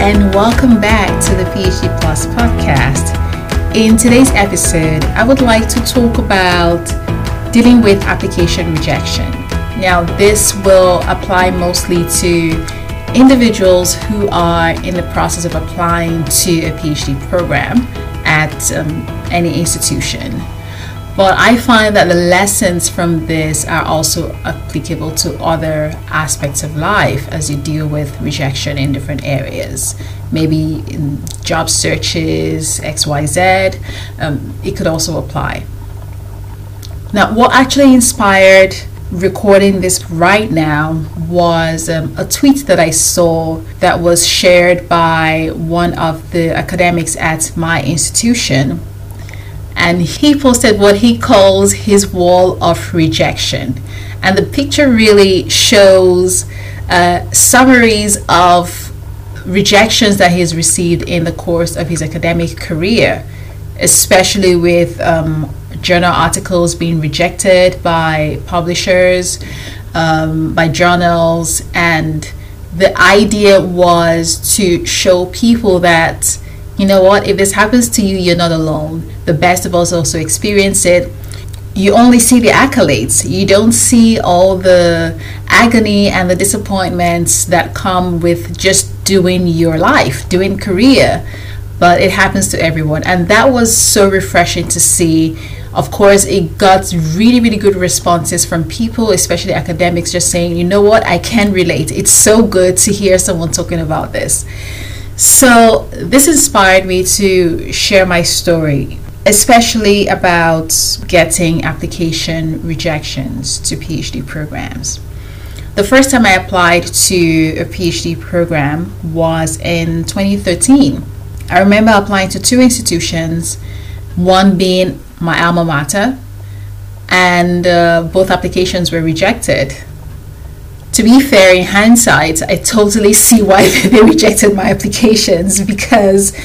And welcome back to the PhD Plus podcast. In today's episode, I would like to talk about dealing with application rejection. Now, this will apply mostly to individuals who are in the process of applying to a PhD program at um, any institution. But I find that the lessons from this are also applicable to other aspects of life as you deal with rejection in different areas. Maybe in job searches, XYZ, um, it could also apply. Now, what actually inspired recording this right now was um, a tweet that I saw that was shared by one of the academics at my institution and he posted what he calls his wall of rejection. And the picture really shows uh, summaries of rejections that he's received in the course of his academic career, especially with um, journal articles being rejected by publishers, um, by journals, and the idea was to show people that you know what, if this happens to you, you're not alone. The best of us also experience it. You only see the accolades. You don't see all the agony and the disappointments that come with just doing your life, doing career. But it happens to everyone. And that was so refreshing to see. Of course, it got really, really good responses from people, especially academics, just saying, you know what, I can relate. It's so good to hear someone talking about this. So, this inspired me to share my story, especially about getting application rejections to PhD programs. The first time I applied to a PhD program was in 2013. I remember applying to two institutions, one being my alma mater, and uh, both applications were rejected to be fair, in hindsight, I totally see why they rejected my applications because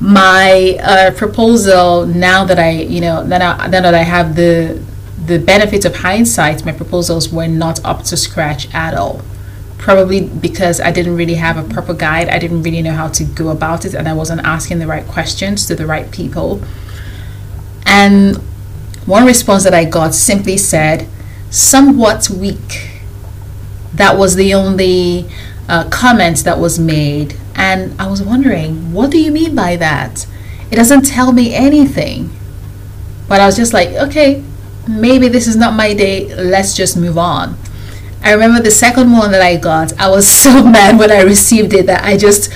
my uh, proposal now that I, you know, now, now that I have the the benefit of hindsight, my proposals were not up to scratch at all. Probably because I didn't really have a proper guide. I didn't really know how to go about it, and I wasn't asking the right questions to the right people. And one response that I got simply said, somewhat weak that was the only uh, comment that was made. And I was wondering, what do you mean by that? It doesn't tell me anything. But I was just like, okay, maybe this is not my day. Let's just move on. I remember the second one that I got, I was so mad when I received it that I just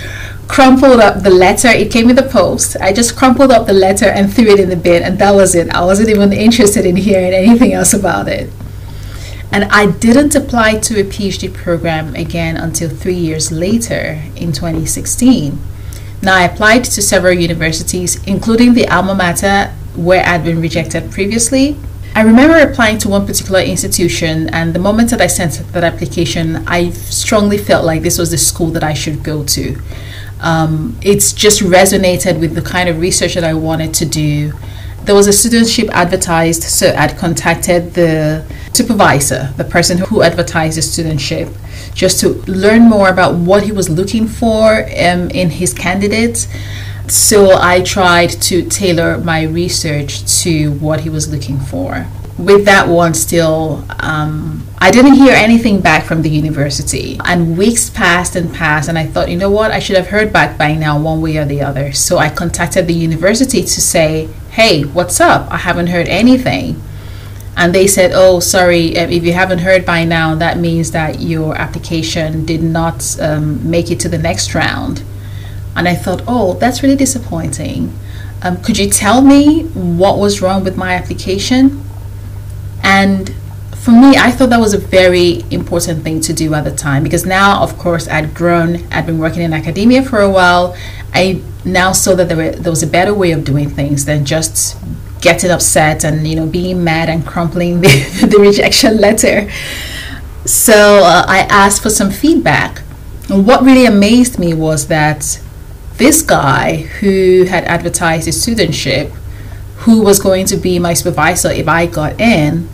crumpled up the letter. It came in the post. I just crumpled up the letter and threw it in the bin, and that was it. I wasn't even interested in hearing anything else about it. And I didn't apply to a PhD program again until three years later in 2016. Now, I applied to several universities, including the alma mater where I'd been rejected previously. I remember applying to one particular institution, and the moment that I sent that application, I strongly felt like this was the school that I should go to. Um, it's just resonated with the kind of research that I wanted to do there was a studentship advertised, so I'd contacted the supervisor, the person who advertised the studentship, just to learn more about what he was looking for um, in his candidates. So I tried to tailor my research to what he was looking for. With that one, still, um, I didn't hear anything back from the university. And weeks passed and passed, and I thought, you know what, I should have heard back by now, one way or the other. So I contacted the university to say, hey, what's up? I haven't heard anything. And they said, oh, sorry, if you haven't heard by now, that means that your application did not um, make it to the next round. And I thought, oh, that's really disappointing. Um, could you tell me what was wrong with my application? And for me, I thought that was a very important thing to do at the time because now, of course, I'd grown, I'd been working in academia for a while. I now saw that there, were, there was a better way of doing things than just getting upset and you know being mad and crumpling the, the rejection letter. So uh, I asked for some feedback. And what really amazed me was that this guy who had advertised his studentship, who was going to be my supervisor if I got in,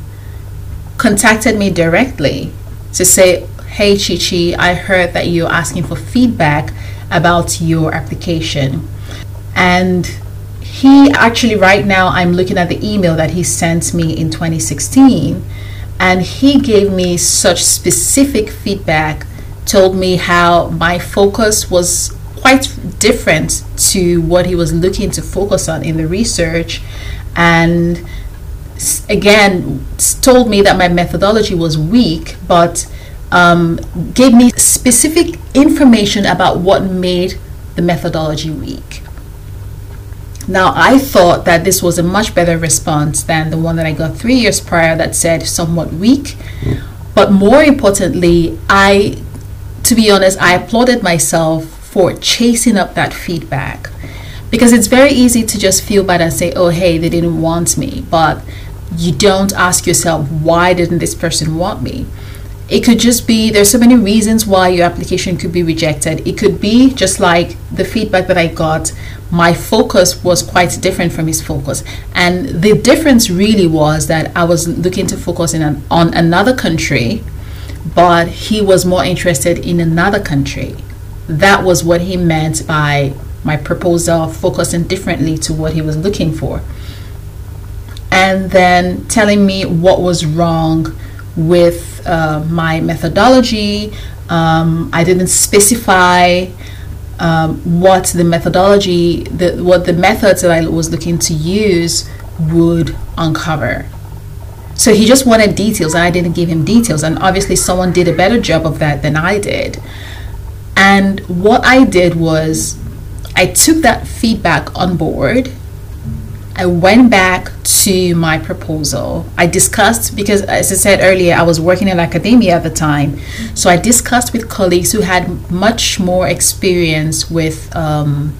contacted me directly to say, Hey Chichi, I heard that you're asking for feedback about your application. And he actually, right now, I'm looking at the email that he sent me in 2016, and he gave me such specific feedback, told me how my focus was quite different to what he was looking to focus on in the research and again told me that my methodology was weak but um, gave me specific information about what made the methodology weak now i thought that this was a much better response than the one that i got three years prior that said somewhat weak but more importantly i to be honest i applauded myself for chasing up that feedback. Because it's very easy to just feel bad and say, oh, hey, they didn't want me. But you don't ask yourself, why didn't this person want me? It could just be there's so many reasons why your application could be rejected. It could be just like the feedback that I got, my focus was quite different from his focus. And the difference really was that I was looking to focus in an, on another country, but he was more interested in another country that was what he meant by my proposal focusing differently to what he was looking for. And then telling me what was wrong with uh, my methodology. Um, I didn't specify um, what the methodology, the, what the methods that I was looking to use would uncover. So he just wanted details, and I didn't give him details. And obviously, someone did a better job of that than I did. And what I did was I took that feedback on board. I went back to my proposal. I discussed, because as I said earlier, I was working in academia at the time. So I discussed with colleagues who had much more experience with um,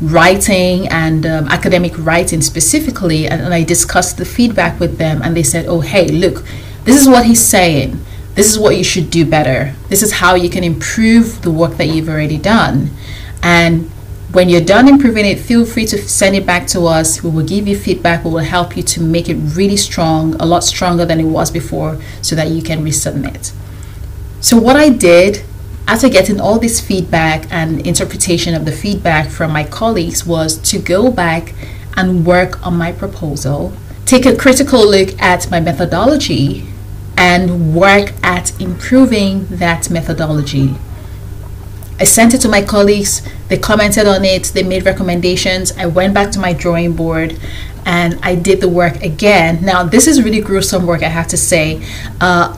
writing and um, academic writing specifically. And, and I discussed the feedback with them, and they said, Oh, hey, look, this is what he's saying this is what you should do better. This is how you can improve the work that you've already done. And when you're done improving it, feel free to send it back to us. We will give you feedback. We will help you to make it really strong, a lot stronger than it was before, so that you can resubmit. So, what I did after getting all this feedback and interpretation of the feedback from my colleagues was to go back and work on my proposal, take a critical look at my methodology and work at improving that methodology. I sent it to my colleagues, they commented on it, they made recommendations. I went back to my drawing board and I did the work again. Now, this is really gruesome work, I have to say. Uh,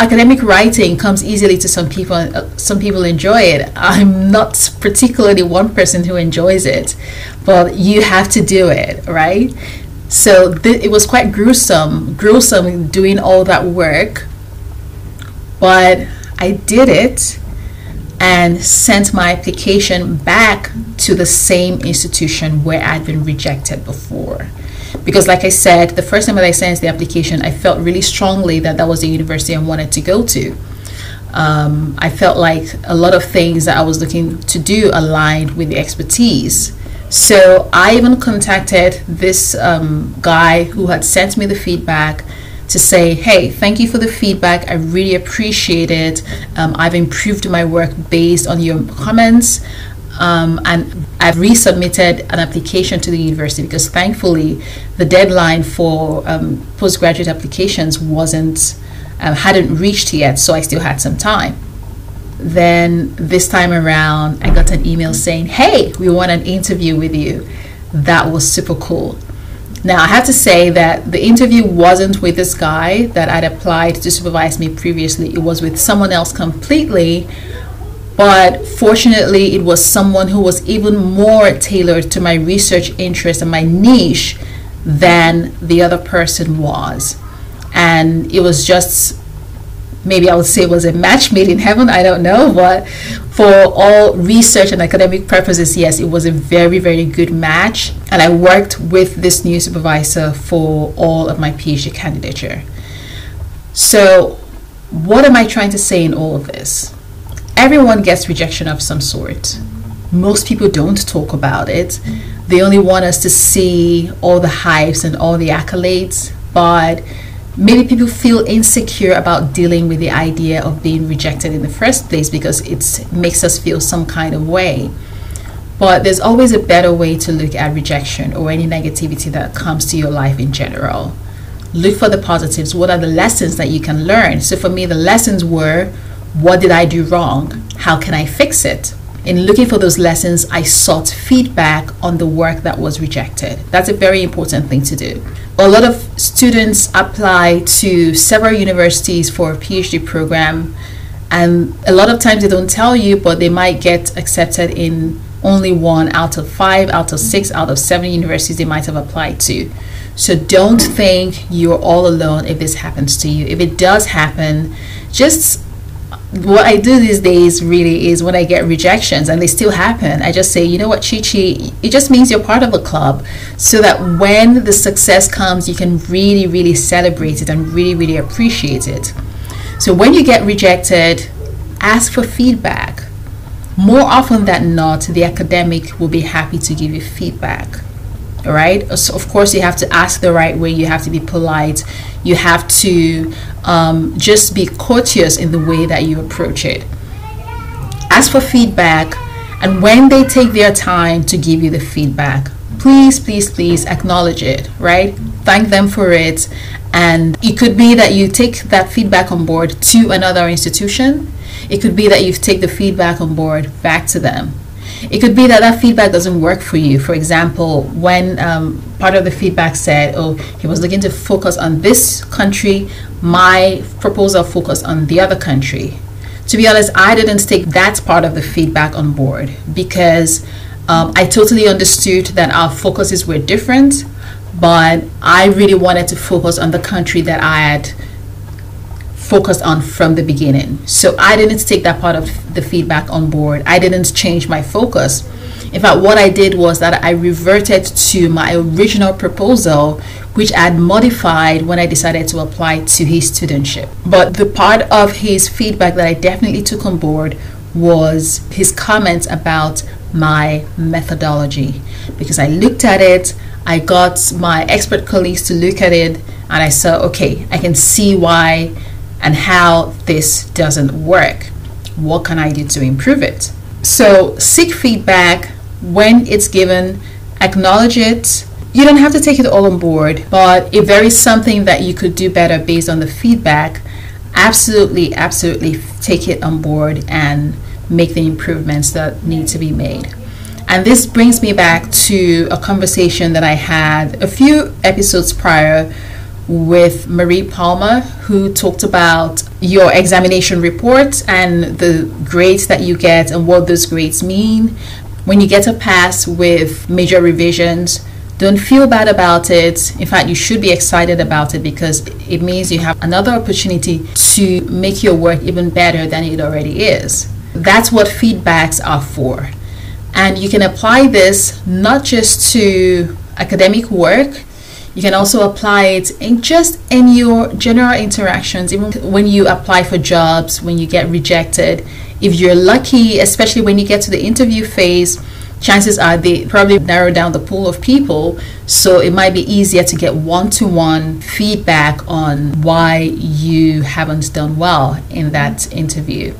academic writing comes easily to some people uh, some people enjoy it i'm not particularly one person who enjoys it but you have to do it right so th- it was quite gruesome, gruesome doing all that work. But I did it and sent my application back to the same institution where I'd been rejected before. Because, like I said, the first time that I sent the application, I felt really strongly that that was the university I wanted to go to. Um, I felt like a lot of things that I was looking to do aligned with the expertise. So I even contacted this um, guy who had sent me the feedback to say, hey, thank you for the feedback. I really appreciate it. Um, I've improved my work based on your comments. Um, and I've resubmitted an application to the university because thankfully the deadline for um, postgraduate applications wasn't uh, hadn't reached yet, so I still had some time. Then this time around, I got an email saying, Hey, we want an interview with you. That was super cool. Now, I have to say that the interview wasn't with this guy that I'd applied to supervise me previously, it was with someone else completely. But fortunately, it was someone who was even more tailored to my research interest and my niche than the other person was. And it was just maybe I would say it was a match made in heaven. I don't know, but for all research and academic purposes, yes, it was a very, very good match. And I worked with this new supervisor for all of my PhD candidature. So, what am I trying to say in all of this? Everyone gets rejection of some sort. Most people don't talk about it. They only want us to see all the hypes and all the accolades, but maybe people feel insecure about dealing with the idea of being rejected in the first place because it makes us feel some kind of way. But there's always a better way to look at rejection or any negativity that comes to your life in general. Look for the positives. What are the lessons that you can learn? So for me, the lessons were what did I do wrong? How can I fix it? In looking for those lessons, I sought feedback on the work that was rejected. That's a very important thing to do. A lot of students apply to several universities for a PhD program, and a lot of times they don't tell you, but they might get accepted in only one out of five, out of six, out of seven universities they might have applied to. So don't think you're all alone if this happens to you. If it does happen, just what I do these days really is when I get rejections and they still happen, I just say, you know what, Chi Chi, it just means you're part of a club so that when the success comes, you can really, really celebrate it and really, really appreciate it. So when you get rejected, ask for feedback. More often than not, the academic will be happy to give you feedback. All right. So of course, you have to ask the right way. You have to be polite. You have to um, just be courteous in the way that you approach it. Ask for feedback, and when they take their time to give you the feedback, please, please, please acknowledge it. Right. Thank them for it. And it could be that you take that feedback on board to another institution. It could be that you take the feedback on board back to them it could be that that feedback doesn't work for you. For example, when um, part of the feedback said, oh, he was looking to focus on this country, my proposal focused on the other country. To be honest, I didn't take that part of the feedback on board because um, I totally understood that our focuses were different, but I really wanted to focus on the country that I had focused on from the beginning. So I didn't take that part of the feedback on board. I didn't change my focus. In fact, what I did was that I reverted to my original proposal, which I had modified when I decided to apply to his studentship. But the part of his feedback that I definitely took on board was his comments about my methodology because I looked at it, I got my expert colleagues to look at it, and I saw, okay, I can see why and how this doesn't work. What can I do to improve it? So, seek feedback when it's given, acknowledge it. You don't have to take it all on board, but if there is something that you could do better based on the feedback, absolutely, absolutely take it on board and make the improvements that need to be made. And this brings me back to a conversation that I had a few episodes prior with Marie Palmer, who talked about your examination report and the grades that you get and what those grades mean. When you get a pass with major revisions, don't feel bad about it. In fact, you should be excited about it because it means you have another opportunity to make your work even better than it already is. That's what feedbacks are for. And you can apply this not just to academic work, you can also apply it in just in your general interactions, even when you apply for jobs, when you get rejected. If you're lucky, especially when you get to the interview phase, chances are they probably narrow down the pool of people. So it might be easier to get one to one feedback on why you haven't done well in that interview.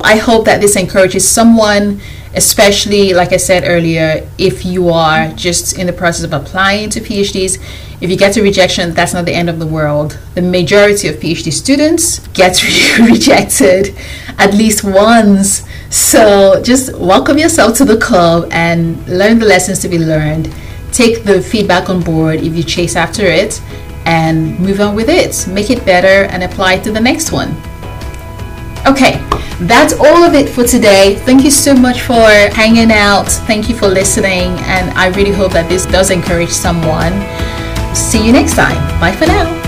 I hope that this encourages someone especially like I said earlier, if you are just in the process of applying to PhDs, if you get a rejection, that's not the end of the world. The majority of PhD students get rejected at least once. So just welcome yourself to the club and learn the lessons to be learned. Take the feedback on board if you chase after it and move on with it. Make it better and apply to the next one. Okay, that's all of it for today. Thank you so much for hanging out. Thank you for listening. And I really hope that this does encourage someone. See you next time. Bye for now.